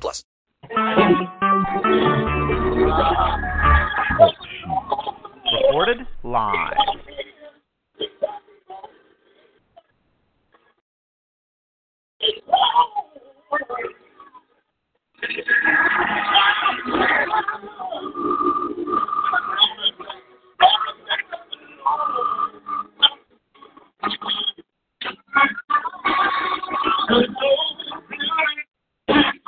plus. Recorded live.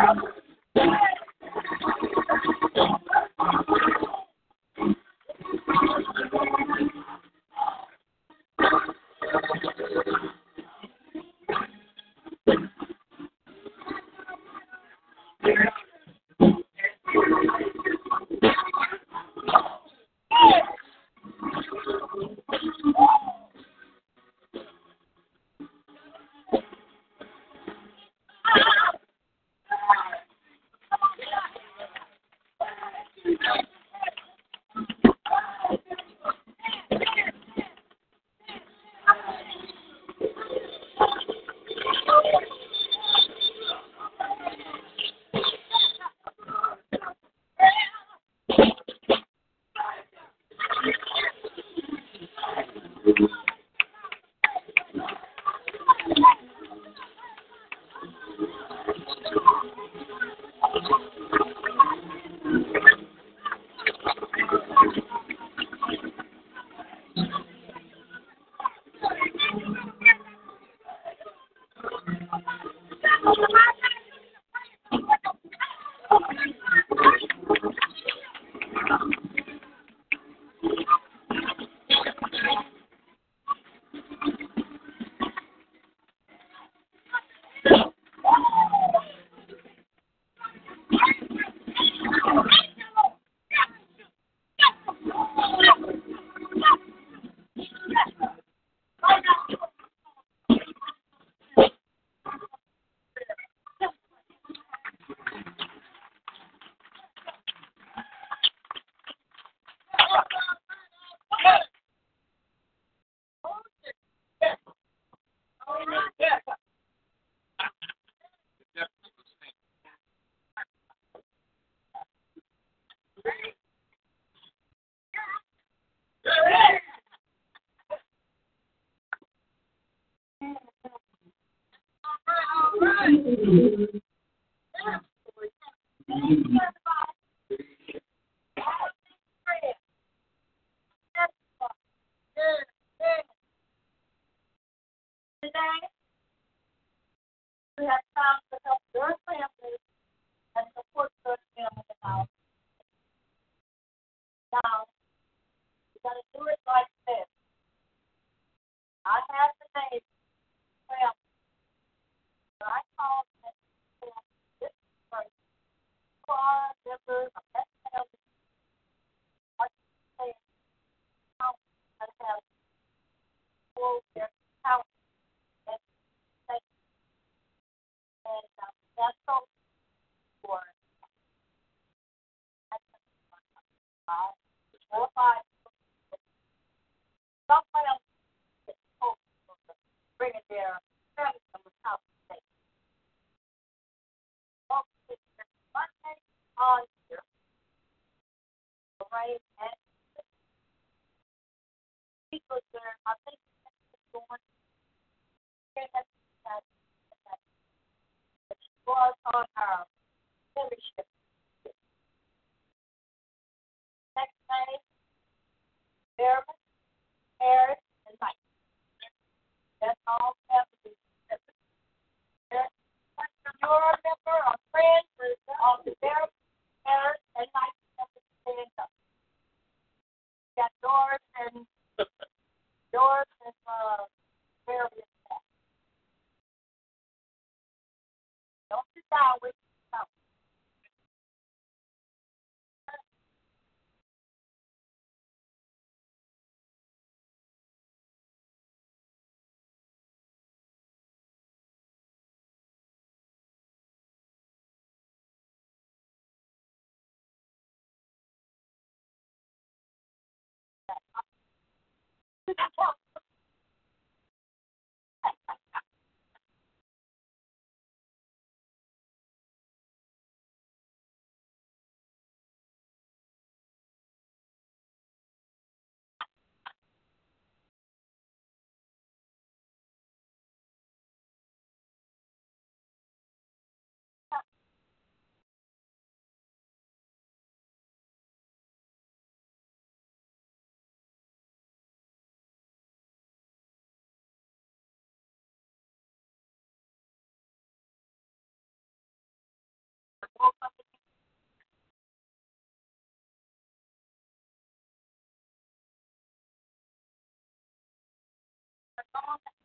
Thank you. How we go. Okay, fine. Stand right now. Thank you very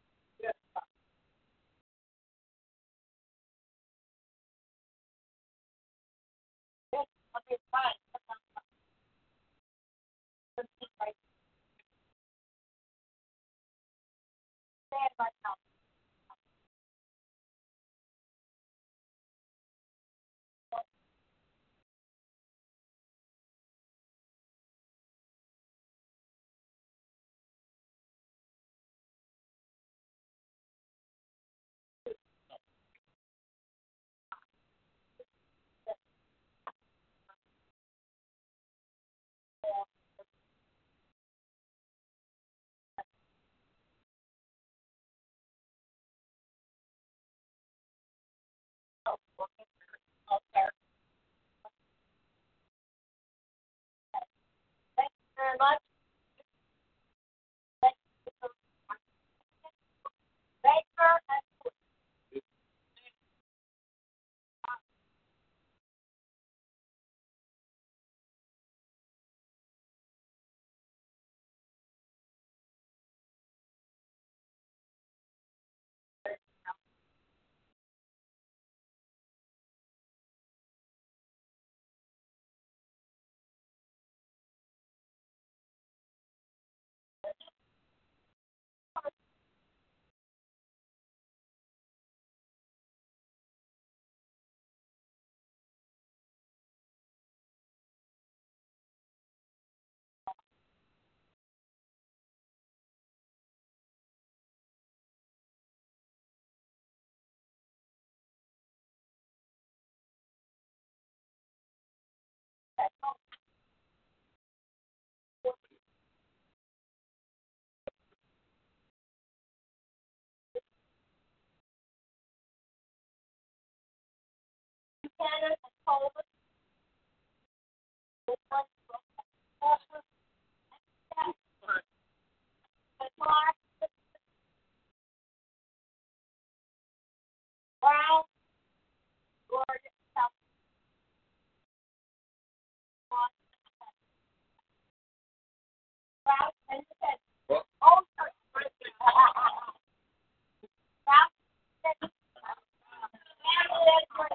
much. Buchanan and Coleman. This one, Walker, and Clark. Brown. Gordon, South. Brown, and the Oh, sorry. Brown, and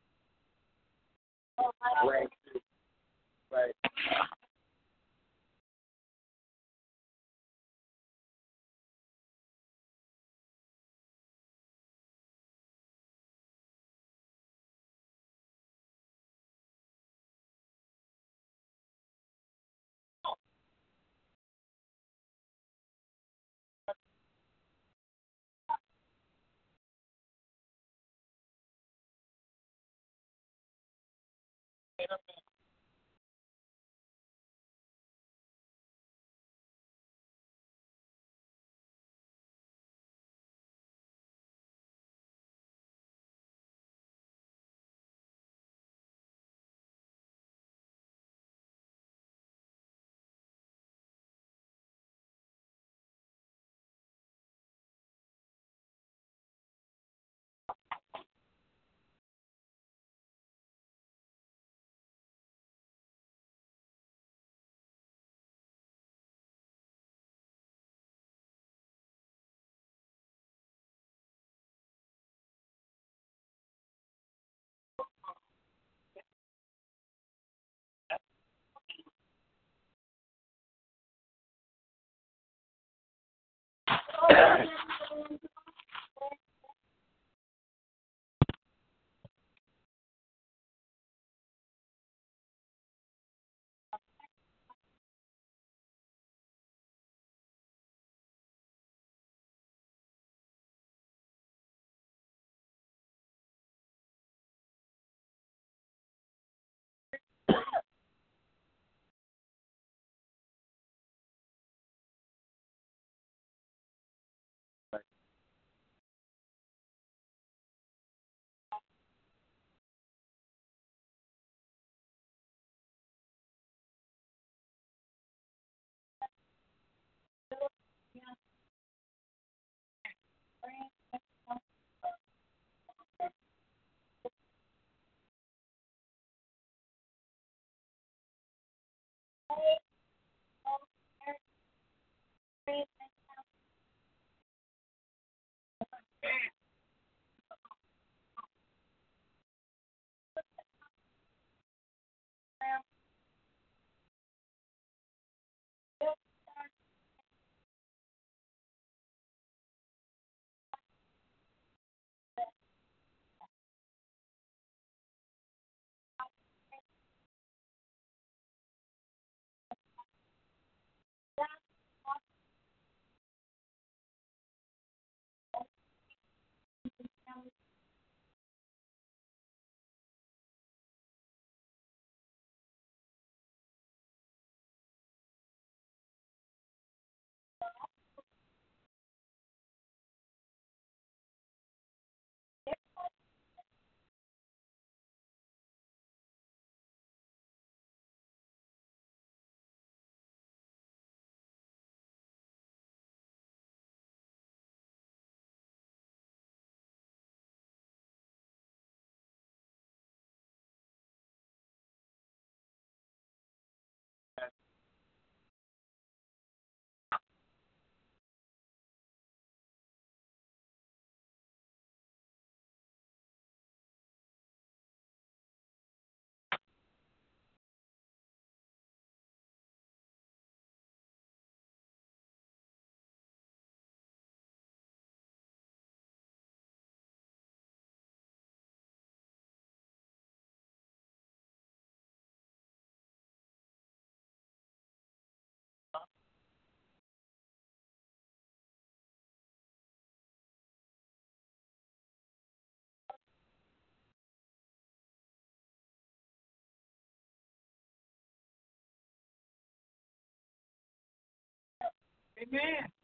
Right. Right. Amen.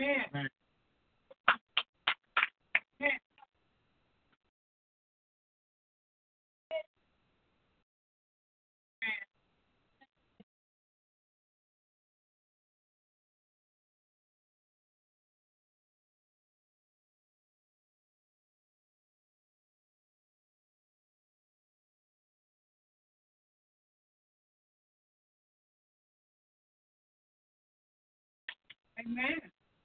Amen. Amen.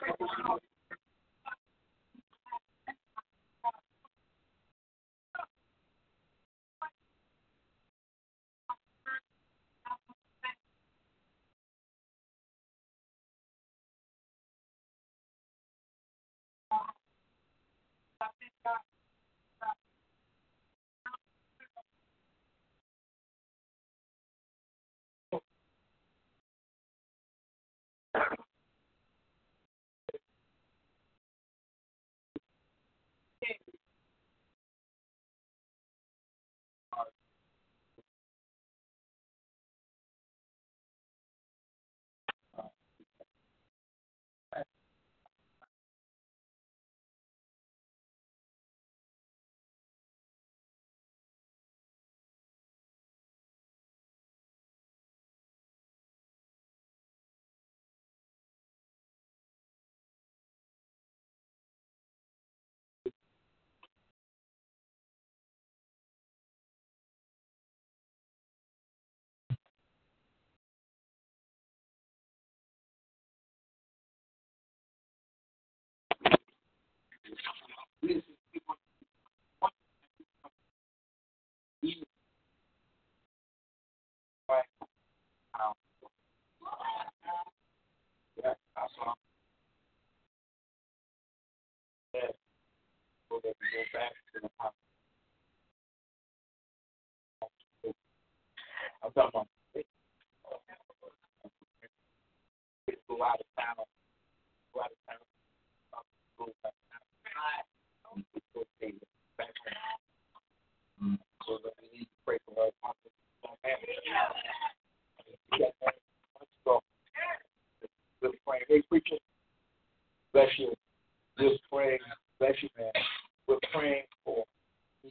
Thank you. And uh, Jimmy Gray, and I'm talking about go out of town, go out of town, go back. Go back. So to. Let's go. We're praying. Hey, preacher. Bless you. Praying. Bless you, man. We're praying for. To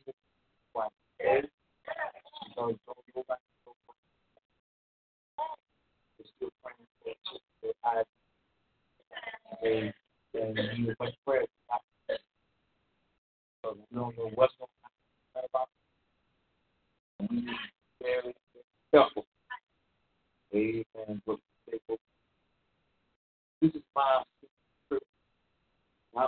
We're still praying for Sister Ivy. And and you much prayer. So we don't know what's going to happen about. We need to be very careful. Amen. This is my script. My-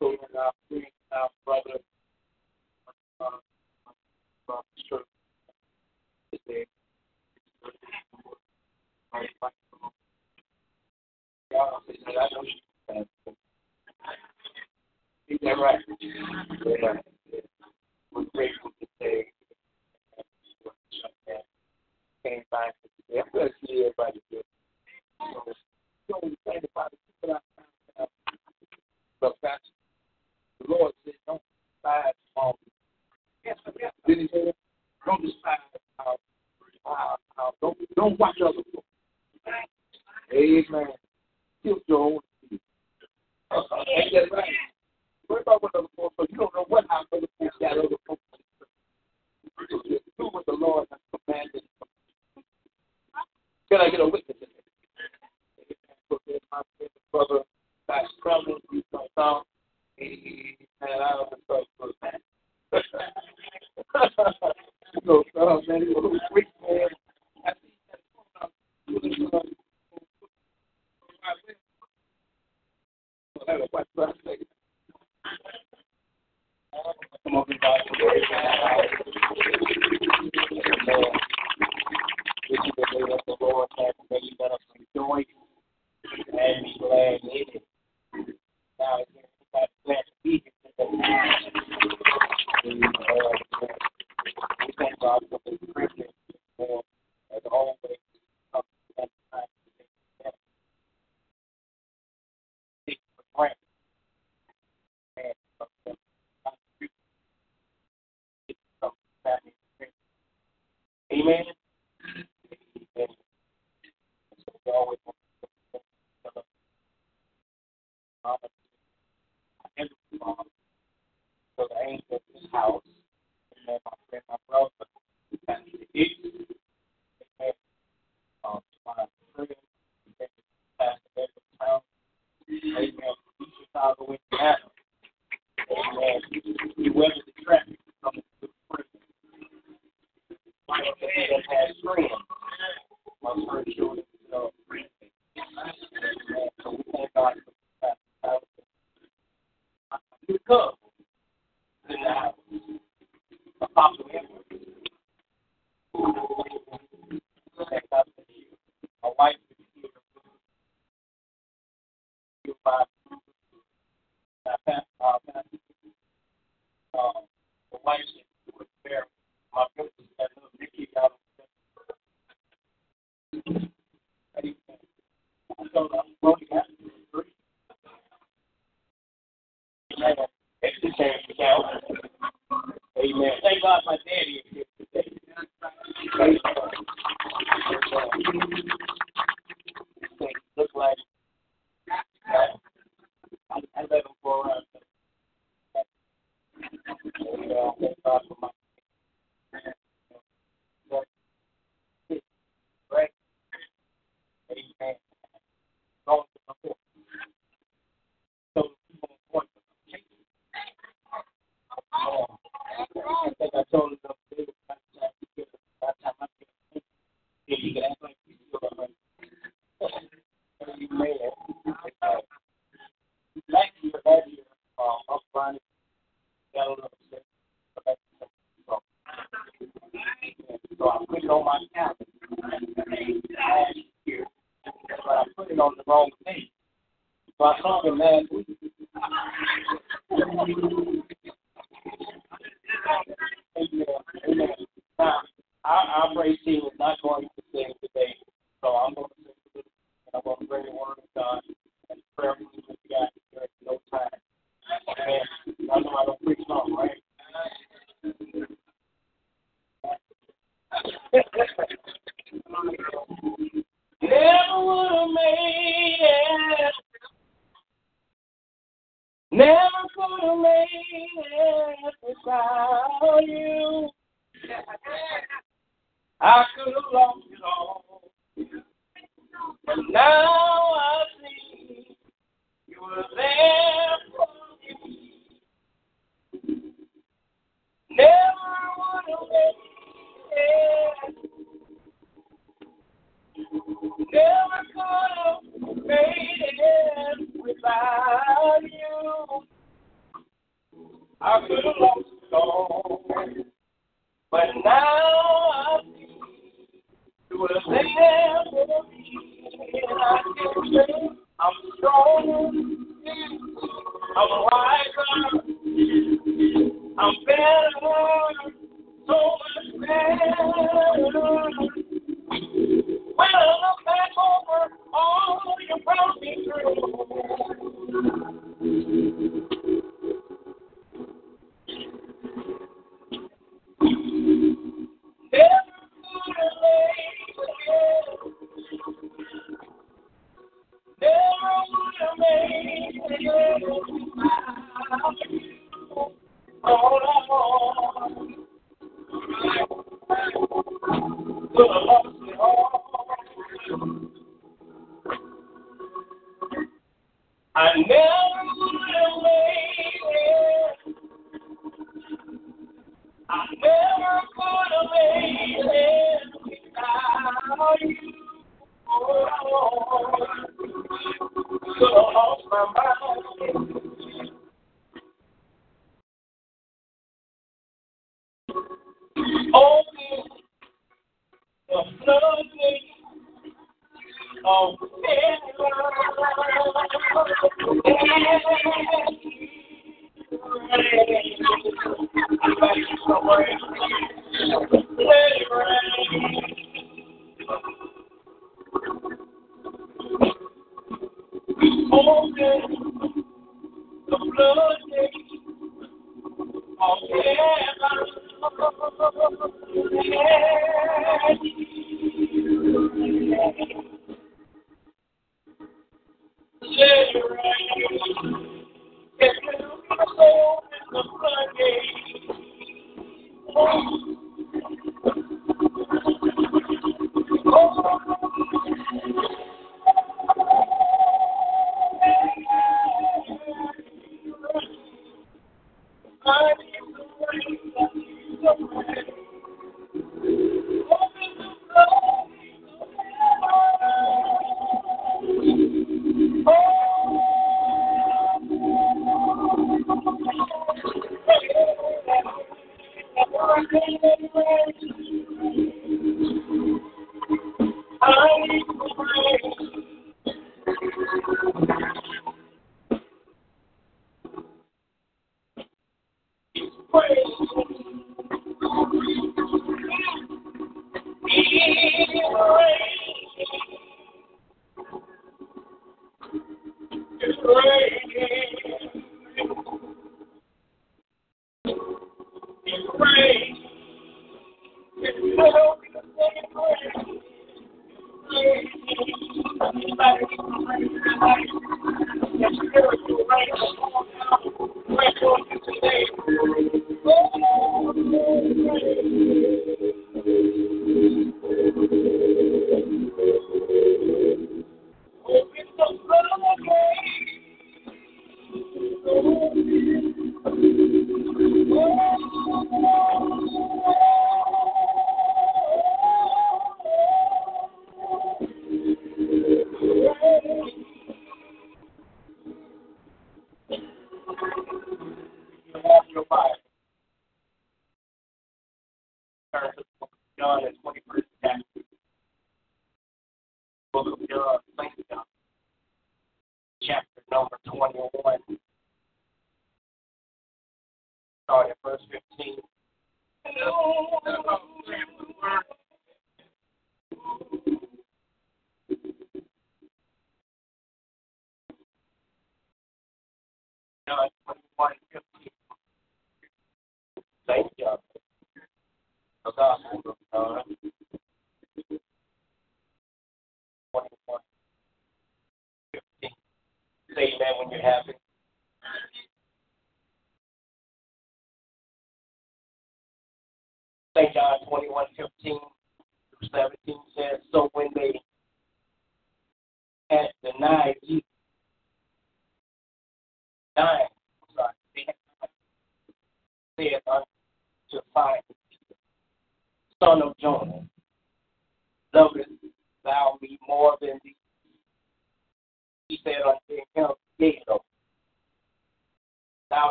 brother, uh, know you. Is that right? Yeah. Lord said, don't despise small people. Did he? Don't despise how, how, how don't, don't watch other people. Amen. Kill your own people. Uh-huh. Ain't that right? What about what other folks? So you don't know what other folks got other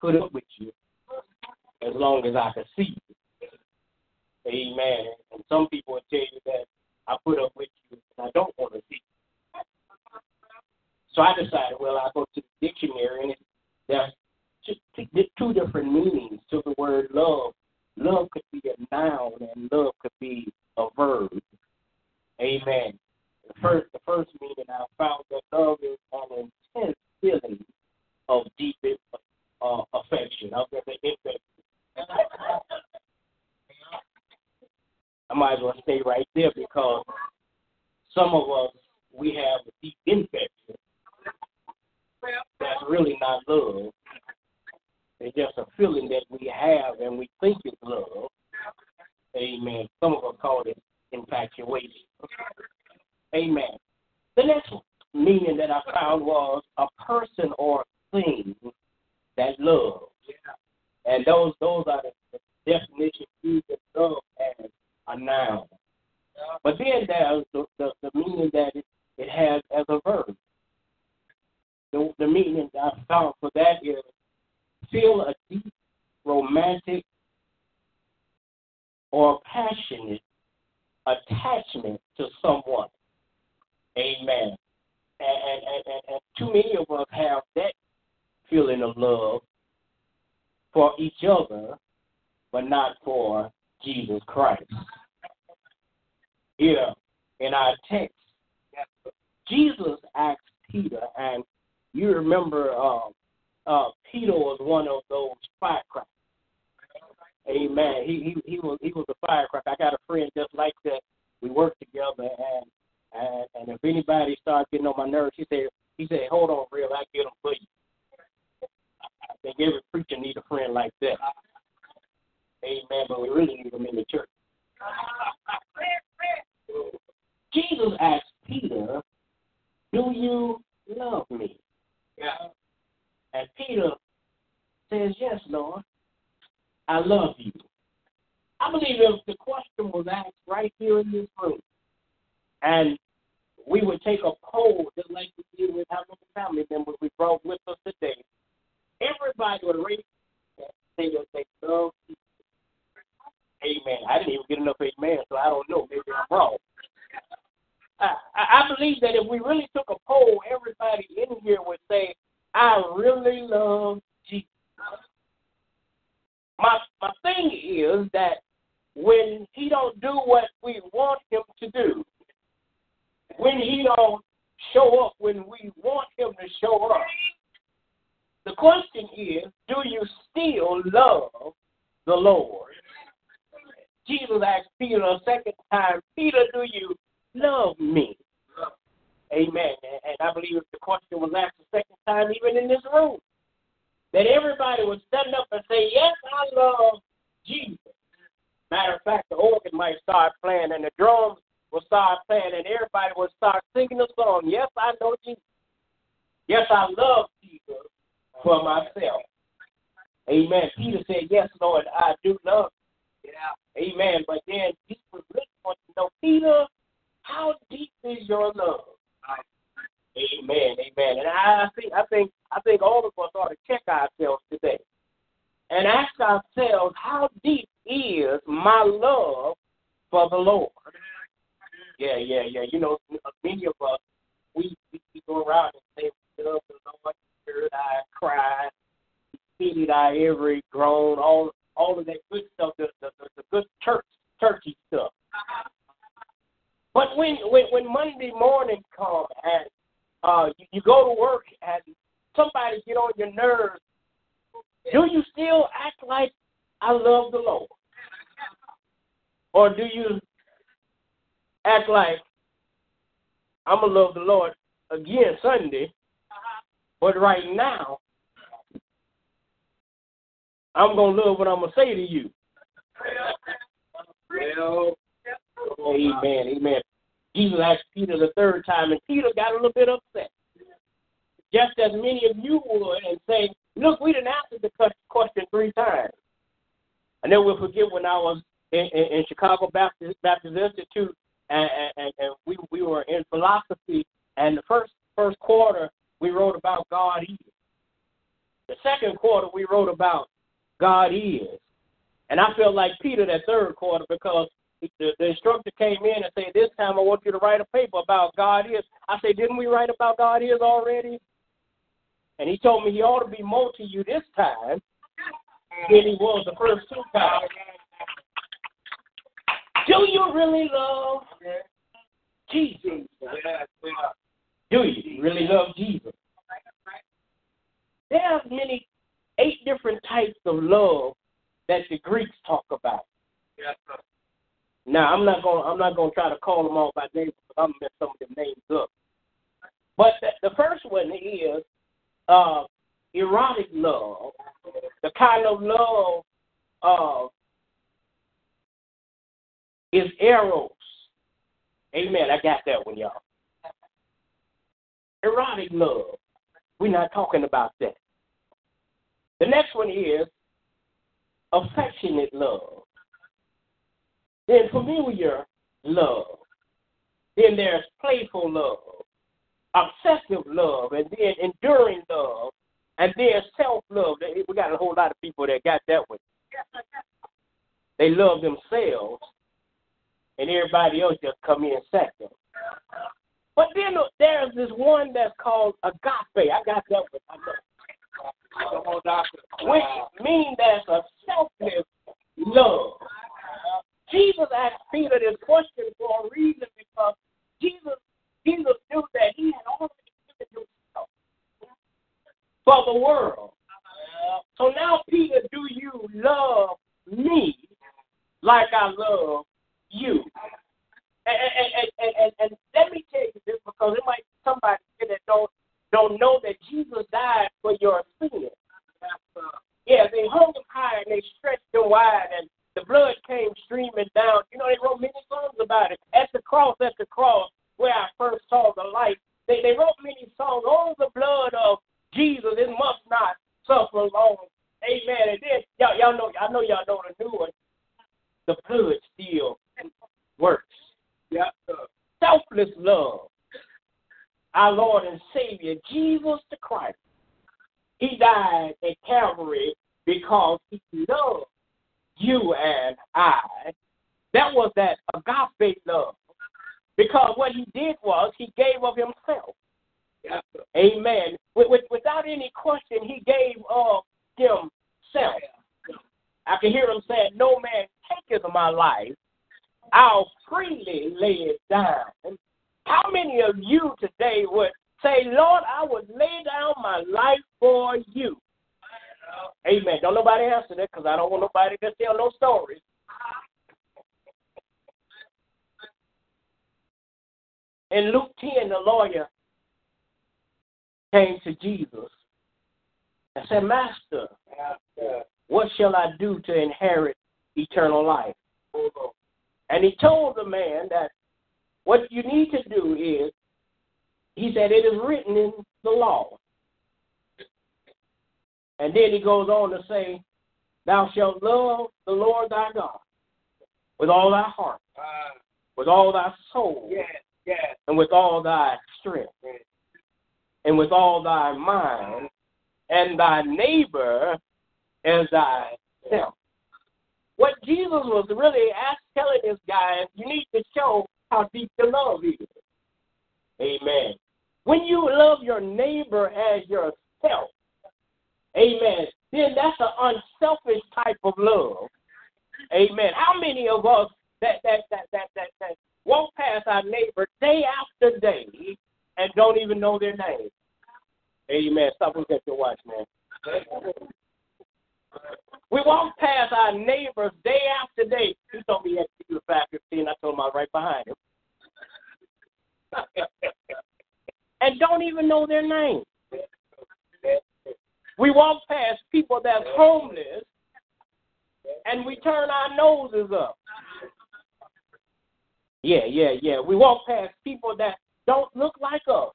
put up with you as long as I can see you. Amen. And some people the question was asked right here in this room, and we would take a poll just like we did with how many family members we brought with us today, everybody would raise and say they love Jesus. Amen. I didn't even get enough amen, so I don't know. Maybe I'm wrong. I, I believe that if we really took a poll, everybody in here would say, I really love Jesus. My my thing is that when he don't do what we want him to do, when he don't show up when we want him to show up, the question is, do you still love the Lord? Jesus asked Peter a second time, Peter, do you love me? Amen. And I believe if the question was asked a second time, even in this room, that everybody would stand up and say, Yes, I love Jesus. Matter of fact, the organ might start playing and the drums will start playing and everybody will start singing a song. Yes, I know Jesus. Yes, I love Jesus for myself. Amen. Peter said, Yes, Lord, I do love. Yeah. Amen. But then Jesus really wants to know, Peter, how deep is your love? Amen, amen. And I think I think I think all of us ought to check ourselves today and ask ourselves how deep is my love for the Lord. Yeah, yeah, yeah. You know, many of us we we, we go around and say we love the Lord, I cry, pitied I every groan, all all of that good stuff, the the, the good church churchy stuff. But when when when Monday morning comes and uh, you, you go to work and somebody get on your nerves, do you still act like I love the Lord? Or do you act like I'm going to love the Lord again Sunday, but right now, I'm going to love what I'm going to say to you? Amen, amen. Jesus asked Peter the third time, and Peter got a little bit upset. Just as many of you would, and say, Look, we didn't answer the question three times. I never will forget when I was in, in, in Chicago Baptist, Baptist Institute, and, and, and we, we were in philosophy, and the first first quarter we wrote about God is. The second quarter we wrote about God is. And I felt like Peter that third quarter because the, the instructor came in and said, This time I want you to write a paper about God is. I said, Didn't we write about God is already? And he told me he ought to be more to you this time than he was the first two times. Do you really love Jesus? Do you really love Jesus? There are many, eight different types of love that the Greeks talk about. Now I'm not gonna I'm not going to try to call them all by name because I'm gonna mess some of them names up. But the, the first one is uh, erotic love, the kind of love uh, is eros. Amen. I got that one, y'all. Erotic love. We're not talking about that. The next one is affectionate love. Then familiar love. Then there's playful love, obsessive love, and then enduring love, and then self love. We got a whole lot of people that got that one. They love themselves, and everybody else just come in second. But then there's this one that's called agape. I got that one. I know. Which means there's a selfless love. Jesus asked Peter this question for a reason because Jesus Jesus knew that he had already given himself for the world. So now, Peter, do you love me like I love you? And, and, and, and, let me tell you this because it might somebody that don't don't know that Jesus died for your sins. Yeah, they hung him high and they stretched him wide, and the blood came streaming down. You know, they wrote many songs about it. At the cross, at the cross, where I first saw the light. They they wrote many songs. Oh, the blood of Jesus, it must not suffer long. Amen. And then y'all y'all know I know y'all know the new one. The blood still works. Yeah. Selfless love. Our Lord and Savior, Jesus the Christ. He died at Calvary because he loved you and I. That was that agape love. Because what he did was he gave of himself. Yeah. Amen. With, with, without any question, he gave of himself. I can hear him saying, No man taketh my life. I'll freely lay it down. How many of you today would say, Lord, I would lay down my life for you? Amen. Don't nobody answer that because I don't want nobody to tell no stories. In Luke 10, the lawyer came to Jesus and said, Master, what shall I do to inherit eternal life? And he told the man that what you need to do is, he said, it is written in the law. And then he goes on to say, Thou shalt love the Lord thy God with all thy heart, with all thy soul, and with all thy strength, and with all thy mind, and thy neighbor as thyself. What Jesus was really asked, telling this guy is you need to show how deep the love is. Amen. When you love your neighbor as yourself, amen, then that's an unselfish type of love. Amen. How many of us that that that that that, that walk past our neighbor day after day and don't even know their name? Amen. Stop looking at your watch, man. We walk past our neighbors day after day. He told me he had to do 515. I told him I was right behind him. and don't even know their name. We walk past people that's homeless and we turn our noses up. Yeah, yeah, yeah. We walk past people that don't look like us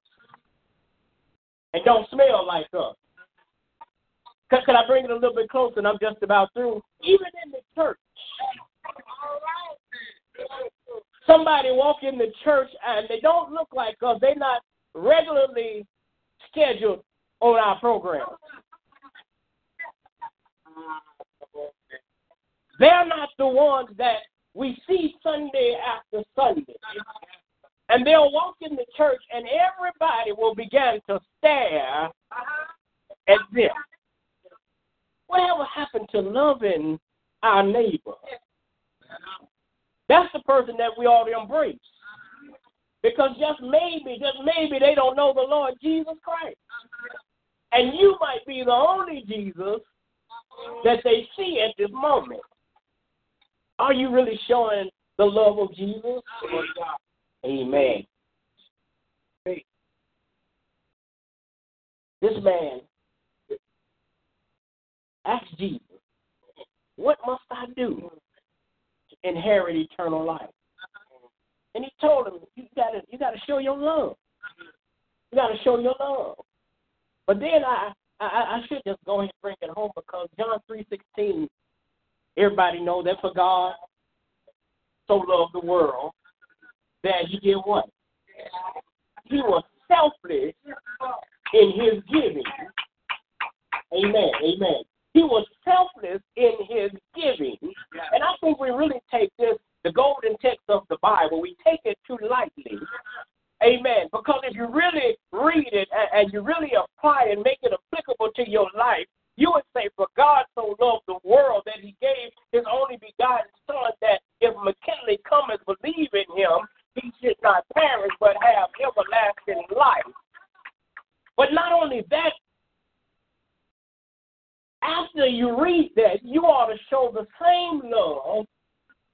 and don't smell like us. Can I bring it a little bit closer? And I'm just about through. Even in the church, somebody walk in the church and they don't look like us. They're not regularly scheduled on our program. They're not the ones that we see Sunday after Sunday. And they'll walk in the church and everybody will begin to stare at them. Whatever happened to loving our neighbor? That's the person that we ought to embrace. Because just maybe, just maybe they don't know the Lord Jesus Christ. And you might be the only Jesus that they see at this moment. Are you really showing the love of Jesus? Amen. This man asked Jesus, What must I do to inherit eternal life? And he told him, You gotta you gotta show your love. You gotta show your love. But then I I, I should just go ahead and bring it home because John three sixteen, everybody know that for God so loved the world that he did what? He was selfless in his giving. Amen. Amen. He was selfless in his giving. And I think we really take this, the golden text of the Bible, we take it too lightly. Amen. Because if you really read it and, and you really apply and make it applicable to your life, you would say, For God so loved the world that he gave his only begotten Son, that if McKinley come and believe in him, he should not perish but have everlasting life. But not only that, after you read that, you ought to show the same love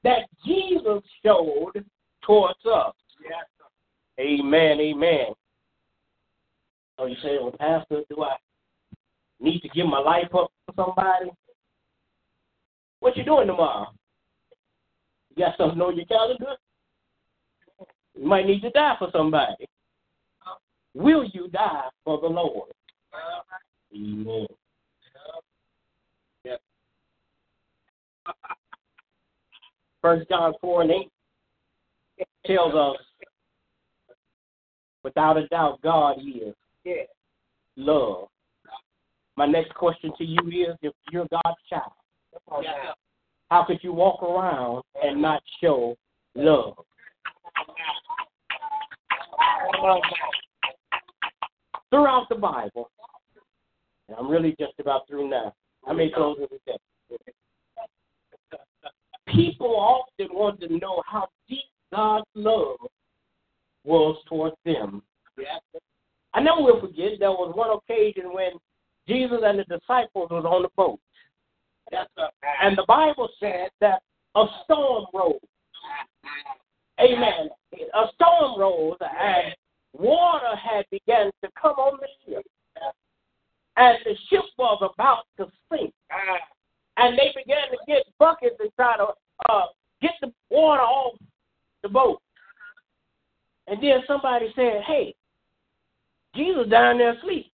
that Jesus showed towards us. Yes. Amen, amen. So you say, well, Pastor, do I need to give my life up for somebody? What you doing tomorrow? You got something on your? Need to die for somebody. Will you die for the Lord? Amen. First John four and eight tells us, without a doubt, God is love. My next question to you is, if you're God's child, how could you walk around and not show love? Throughout the Bible, and I'm really just about through now. How many closes is that? People often want to know how deep God's love was towards them. I never will forget there was one occasion when Jesus and the disciples was on the boat. And the Bible said that a storm rose. Amen. A storm rose and water had begun to come on the ship. And the ship was about to sink. And they began to get buckets and try to uh, get the water off the boat. And then somebody said, Hey, Jesus down there asleep.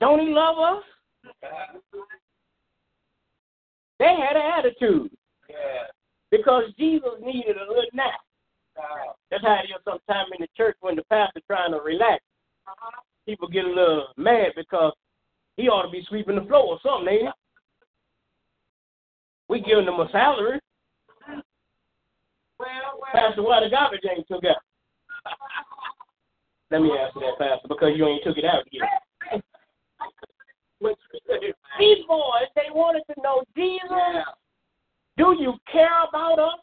Don't he love us? They had an attitude. Because Jesus needed a little nap. That's how it is sometimes in the church when the pastor trying to relax. People get a little mad because he ought to be sweeping the floor or something, ain't he? We giving them a salary. Pastor, why the garbage ain't took out? Let me answer that, Pastor, because you ain't took it out yet. These boys, they wanted to know, Jesus, do you care about us?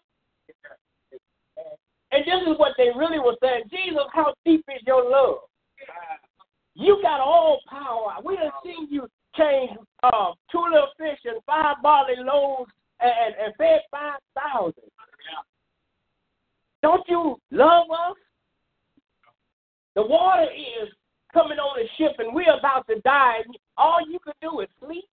And this is what they really were saying. Jesus, how deep is your love? You got all power. We have seen you change uh, two little fish and five barley loaves and, and fed 5,000. Don't you love us? The water is coming on the ship and we're about to die. And all you can do is sleep.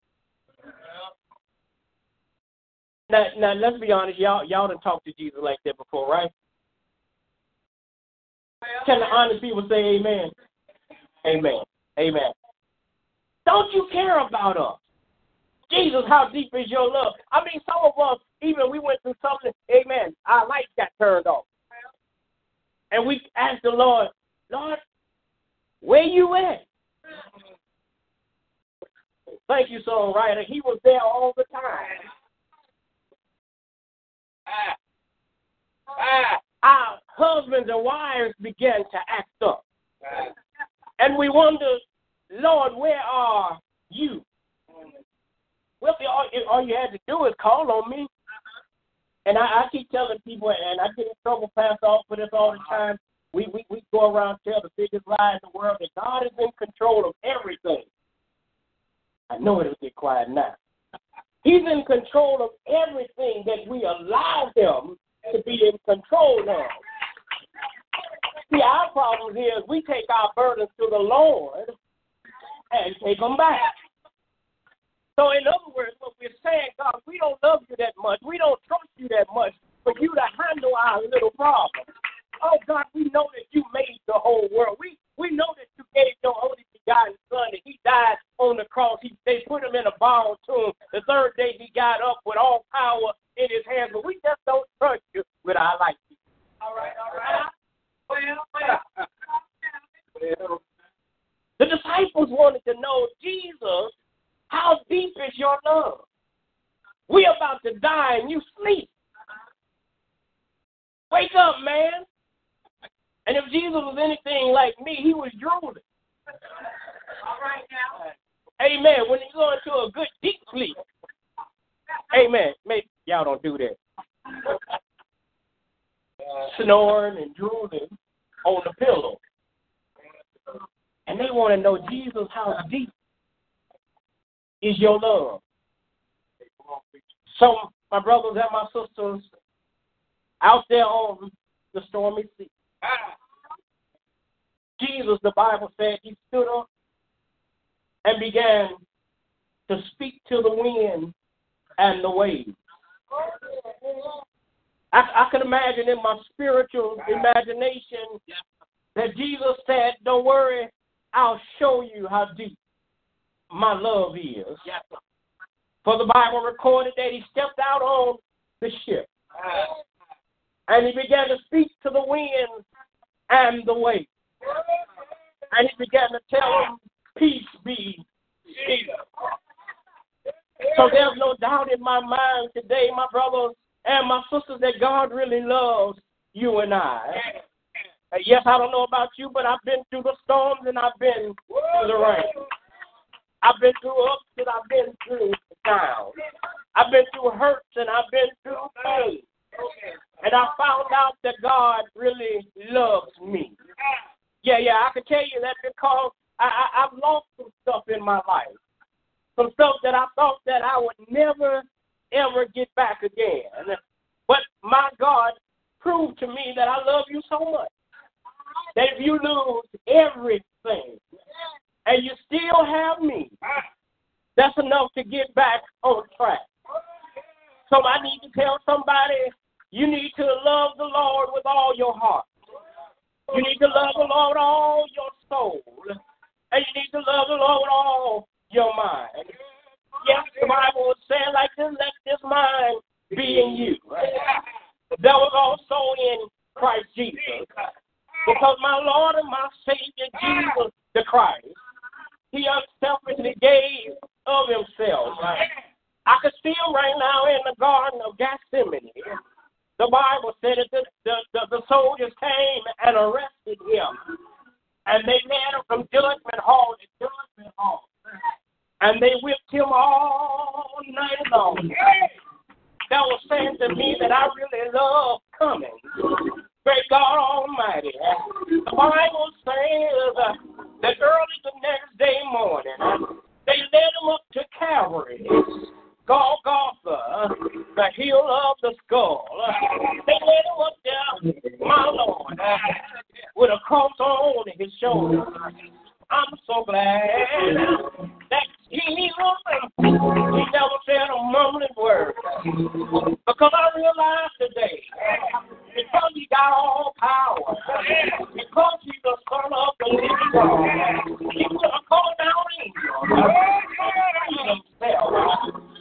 Now, now let's honest, y'all y'all done talked to Jesus like that before, right? Can the honest people say amen? Amen. Amen. Don't you care about us? Jesus, how deep is your love? I mean, some of us, even we went through something, amen, our lights got turned off. And we asked the Lord, Lord, where you at? Thank you, songwriter. He was there all the time. Ah. Ah. Our husbands and wives began to act up. And we wonder, Lord, where are you? Well, all, all you had to do is call on me. And I, I keep telling people, and I get in trouble past off for this all the time. We, we we go around tell the biggest lie in the world that God is in control of everything. I know it'll get quiet now. He's in control of everything that we allow him to be in control now. See, our problem is we take our burdens to the Lord and take them back. So, in other words, what we're saying, God, we don't love you that much. We don't trust you that much for you to handle our little problem. Oh, God, we know that you made the whole world. We we know that you gave your only begotten Son, and He died on the cross. He, they put Him in a borrowed tomb. The third day He got up with all power in His hands, but we just don't trust you with our life. All right, all right. Well, the disciples wanted to know, Jesus, how deep is your love? We about to die and you sleep. Wake up, man. And if Jesus was anything like me, he was drooling. All right now. Amen. When you go into a good deep sleep. Amen. Maybe y'all don't do that. Snoring and drooling on the pillow. And they want to know, Jesus, how deep is your love? So, my brothers and my sisters, out there on the stormy sea, Jesus, the Bible said, he stood up and began to speak to the wind and the waves. I, I can imagine in my spiritual imagination that Jesus said, Don't worry, I'll show you how deep my love is. For the Bible recorded that he stepped out on the ship and he began to speak to the wind and the waves. And he began to tell them, Peace be. So there's no doubt in my mind today, my brothers and my sisters, that God really loves you and I. Uh, yes, I don't know about you, but I've been through the storms and I've been through the rain. I've been through ups and I've been through I've been through hurts and I've been through pain. And I found out that God really loves me. Yeah, yeah, I can tell you that because I, I, I've lost some stuff in my life. Some stuff that I thought that I would never, ever get back again. But my God proved to me that I love you so much that if you lose everything and you still have me, that's enough to get back on track. So I need to tell somebody you need to love the Lord with all your heart. You need to love the Lord with all your soul. And you need to love the Lord with all your mind. Yes, the Bible saying like this, let this mind be in you. That was also in Christ Jesus. Because my Lord and my Savior, Jesus the Christ, he unselfishly gave of himself. I could him right now in the Garden of Gethsemane. The Bible said that the, the, the, the soldiers came and arrested him. And they led him from judgment hall to judgment hall. And they whipped him all night long. That was saying to me that I really love coming. Great God Almighty. The Bible says that early the next day morning, they led him up to Calvary, Golgotha, the hill of the skull. They led him up there, my Lord, with a cross on his shoulder. I'm so glad that he was. He never said a mumbling word. Because I realized today, because he got all power, because he's the son of the living God, he could have called down angels himself.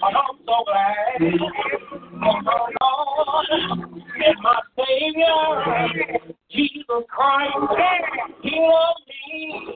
And I'm so glad. Oh, Lord, is my Savior, Jesus Christ. He loves me.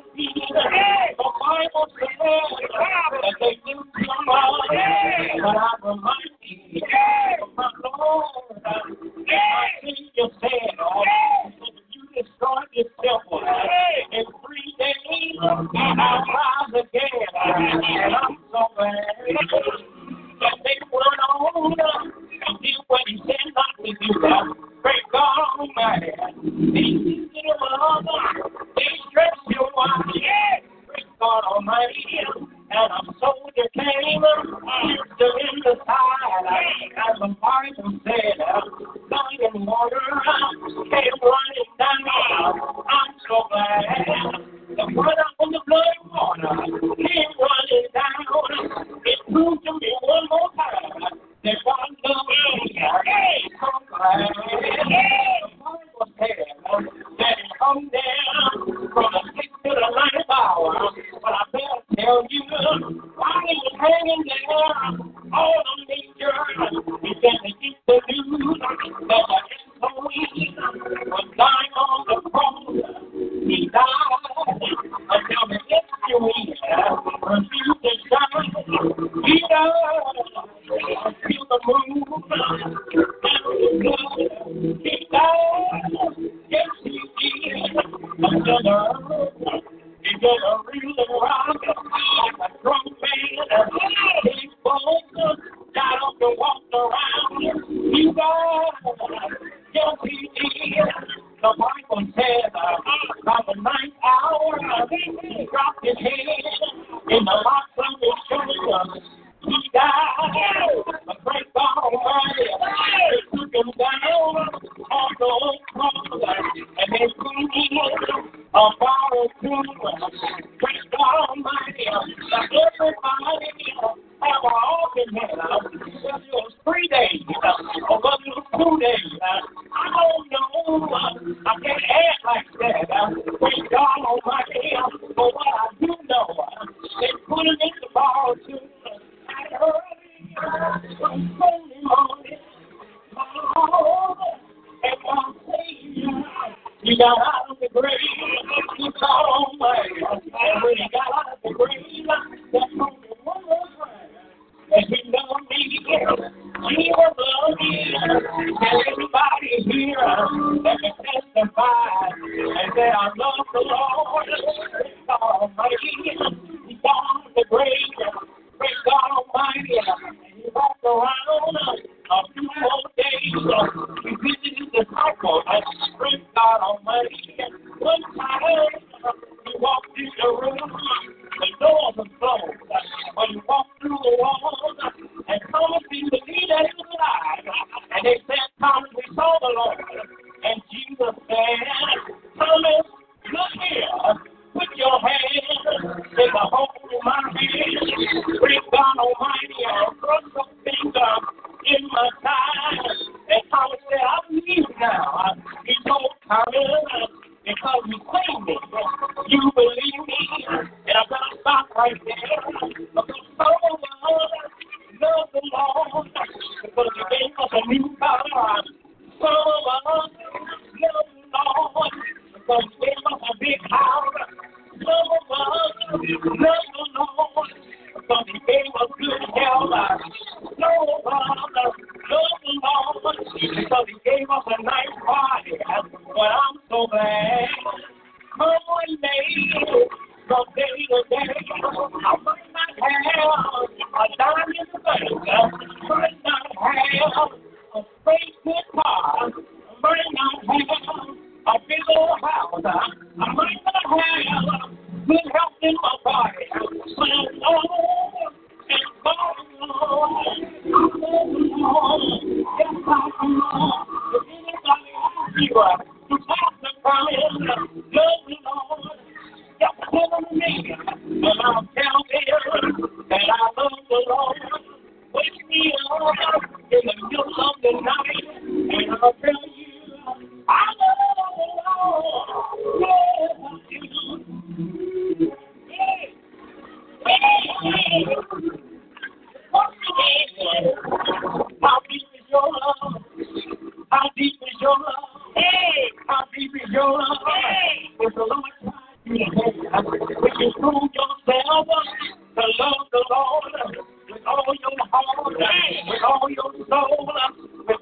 The Bible says that they knew somebody, but I remind thee of my Lord. My Savior said, oh, you destroyed your temple three days, I'll rise again. I'm so glad that they weren't old and did what he said not to do. Pray God Almighty. These little others, mighty hill, and I'm so determined.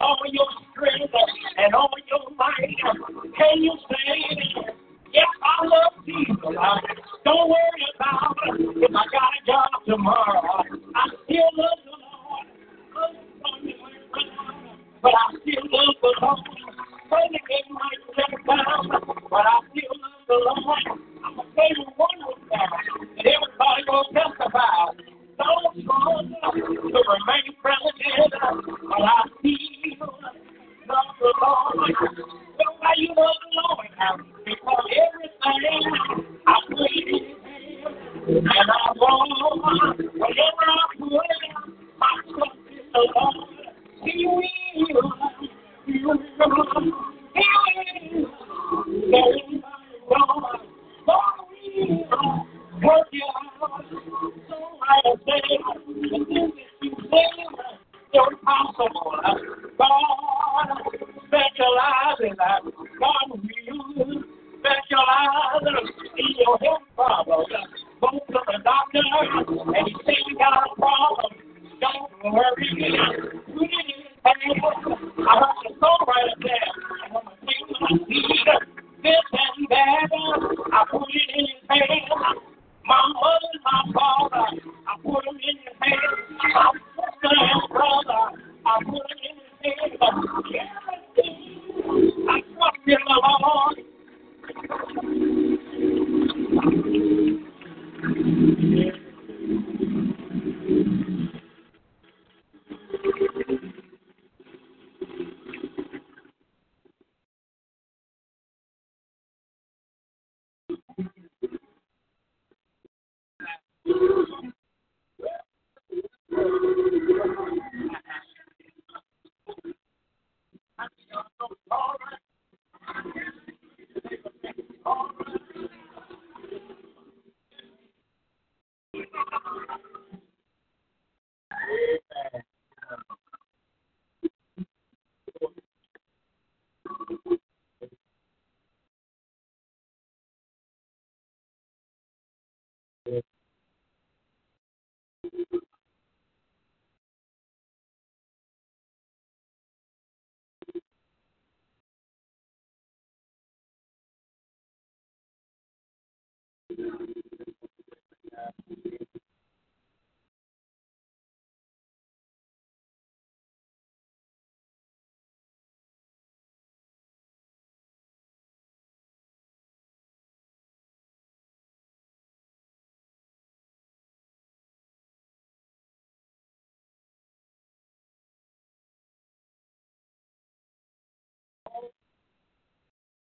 All your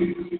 Thank you.